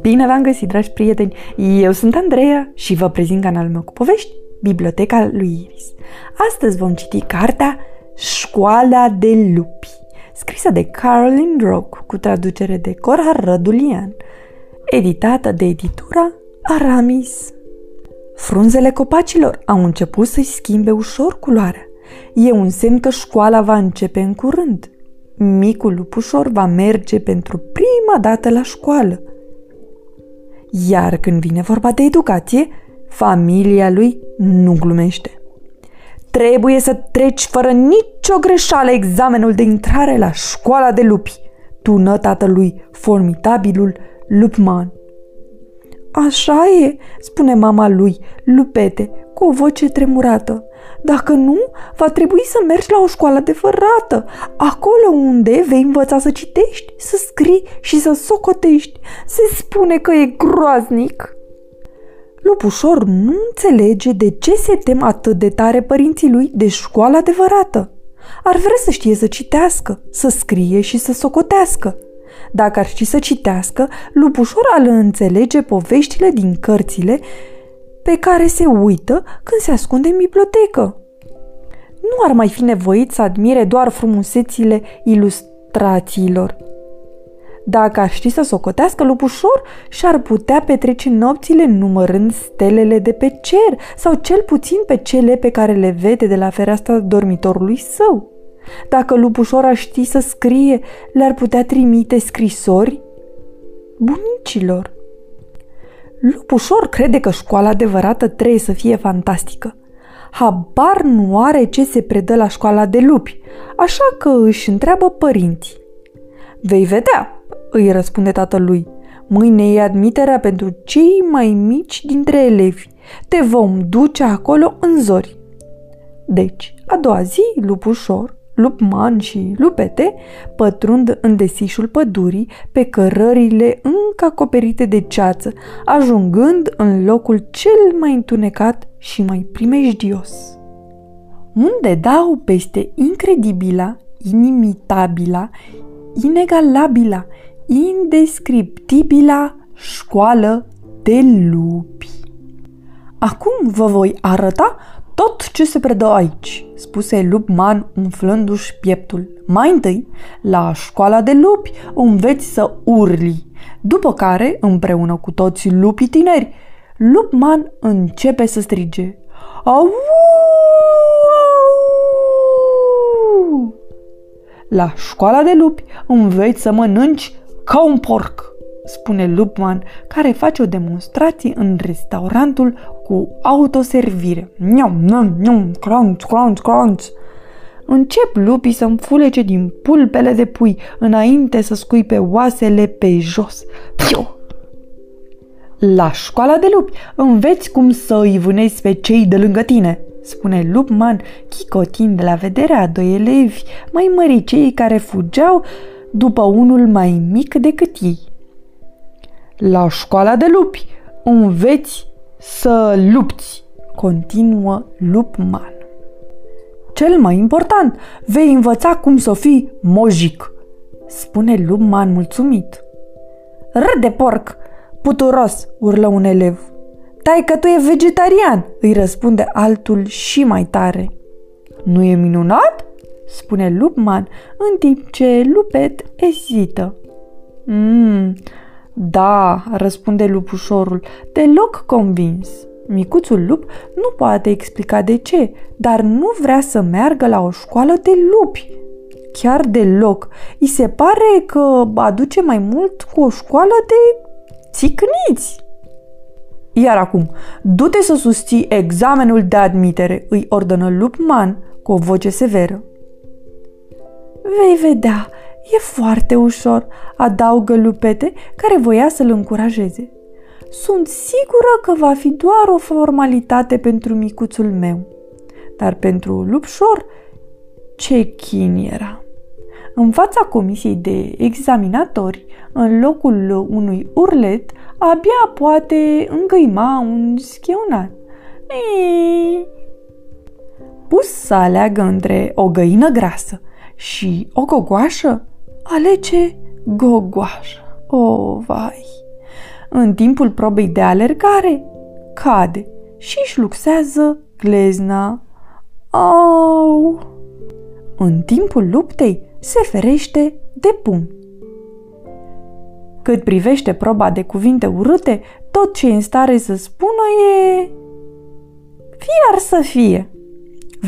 Bine v-am găsit, dragi prieteni! Eu sunt Andreea și vă prezint canalul meu cu povești, Biblioteca lui Iris. Astăzi vom citi cartea Școala de lupi, scrisă de Caroline Rock cu traducere de Cora Rădulian, editată de editura Aramis. Frunzele copacilor au început să-i schimbe ușor culoarea. E un semn că școala va începe în curând. Micul lupușor va merge pentru prima dată la școală – iar când vine vorba de educație, familia lui nu glumește. Trebuie să treci fără nicio greșeală examenul de intrare la școala de lupi, tună tatălui formidabilul Lupman. Așa e, spune mama lui, Lupete, cu o voce tremurată. Dacă nu, va trebui să mergi la o școală de fărată, acolo unde vei învăța să citești, să scrii și să socotești. Se spune că e groaznic. Lupușor nu înțelege de ce se tem atât de tare părinții lui de școala adevărată. Ar vrea să știe să citească, să scrie și să socotească. Dacă ar ști să citească, lupușor ar înțelege poveștile din cărțile pe care se uită când se ascunde în bibliotecă. Nu ar mai fi nevoit să admire doar frumusețile ilustrațiilor. Dacă ar ști să socotească lupușor, și-ar putea petrece nopțile numărând stelele de pe cer sau cel puțin pe cele pe care le vede de la fereastra dormitorului său. Dacă lupușor ar ști să scrie, le-ar putea trimite scrisori bunicilor. Lupușor crede că școala adevărată trebuie să fie fantastică. Habar nu are ce se predă la școala de lupi, așa că își întreabă părinții. Vei vedea, îi răspunde tatălui. Mâine e admiterea pentru cei mai mici dintre elevi. Te vom duce acolo în zori. Deci, a doua zi, lupușor Lupman și lupete pătrund în desișul pădurii pe cărările încă acoperite de ceață, ajungând în locul cel mai întunecat și mai primejdios. Unde dau peste incredibila, inimitabila, inegalabila, indescriptibila școală de lupi. Acum vă voi arăta tot ce se predă aici, spuse Lupman umflându-și pieptul. Mai întâi, la școala de lupi înveți să urli, după care, împreună cu toți lupii tineri, Lupman începe să strige. Au! La școala de lupi înveți să mănânci ca un porc spune Lupman, care face o demonstrație în restaurantul cu autoservire. Niam, niam, niam, crunch, crunch, crunch. Încep lupii să înfulece din pulpele de pui înainte să scuipe oasele pe jos. Piu! La școala de lupi înveți cum să îi vânezi pe cei de lângă tine, spune Lupman, chicotind de la vederea a doi elevi mai măricei care fugeau după unul mai mic decât ei. La școala de lupi înveți să lupți, continuă Lupman. Cel mai important, vei învăța cum să fii mojic, spune Lupman mulțumit. Râde porc, puturos, urlă un elev. Tai că tu e vegetarian, îi răspunde altul și mai tare. Nu e minunat? spune Lupman, în timp ce Lupet ezită. Mmm, da, răspunde lupușorul, deloc convins. Micuțul lup nu poate explica de ce, dar nu vrea să meargă la o școală de lupi. Chiar deloc. I se pare că aduce mai mult cu o școală de țicniți. Iar acum, du-te să susții examenul de admitere, îi ordonă Lupman cu o voce severă. Vei vedea, E foarte ușor, adaugă Lupete, care voia să-l încurajeze. Sunt sigură că va fi doar o formalitate pentru micuțul meu. Dar pentru Lupșor, ce chin era! În fața comisiei de examinatori, în locul unui urlet, abia poate îngăima un schionat. Pus să aleagă între o găină grasă și o gogoașă, alege gogoașă. O, vai! În timpul probei de alergare, cade și își luxează glezna. Au! În timpul luptei se ferește de pumn. Cât privește proba de cuvinte urâte, tot ce e în stare să spună e... Fie ar să fie.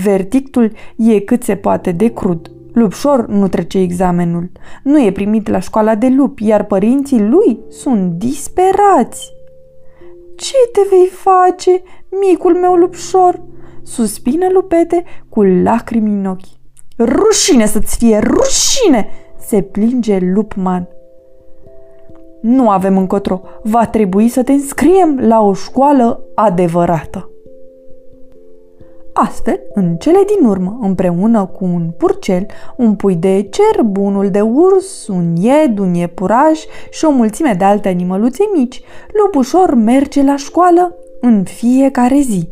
Verdictul e cât se poate de crud. Lupșor nu trece examenul. Nu e primit la școala de lup, iar părinții lui sunt disperați. Ce te vei face, micul meu lupșor? Suspină lupete cu lacrimi în ochi. Rușine să-ți fie, rușine! Se plinge Lupman. Nu avem încotro, va trebui să te înscriem la o școală adevărată. Astfel, în cele din urmă, împreună cu un purcel, un pui de cer, bunul de urs, un ied, un iepuraș și o mulțime de alte animăluțe mici, lupușor merge la școală în fiecare zi.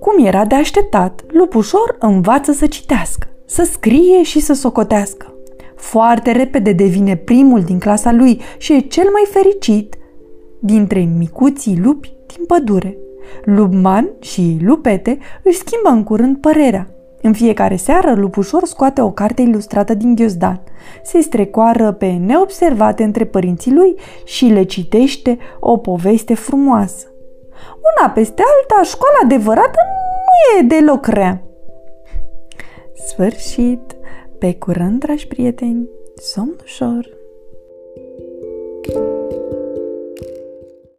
Cum era de așteptat, lupușor învață să citească, să scrie și să socotească. Foarte repede devine primul din clasa lui și e cel mai fericit dintre micuții lupi din pădure. Lupman și Lupete își schimbă în curând părerea. În fiecare seară, lupușor scoate o carte ilustrată din ghiozdan, se strecoară pe neobservate între părinții lui și le citește o poveste frumoasă. Una peste alta, școala adevărată nu e deloc rea. Sfârșit! Pe curând, dragi prieteni! Somn ușor! thank you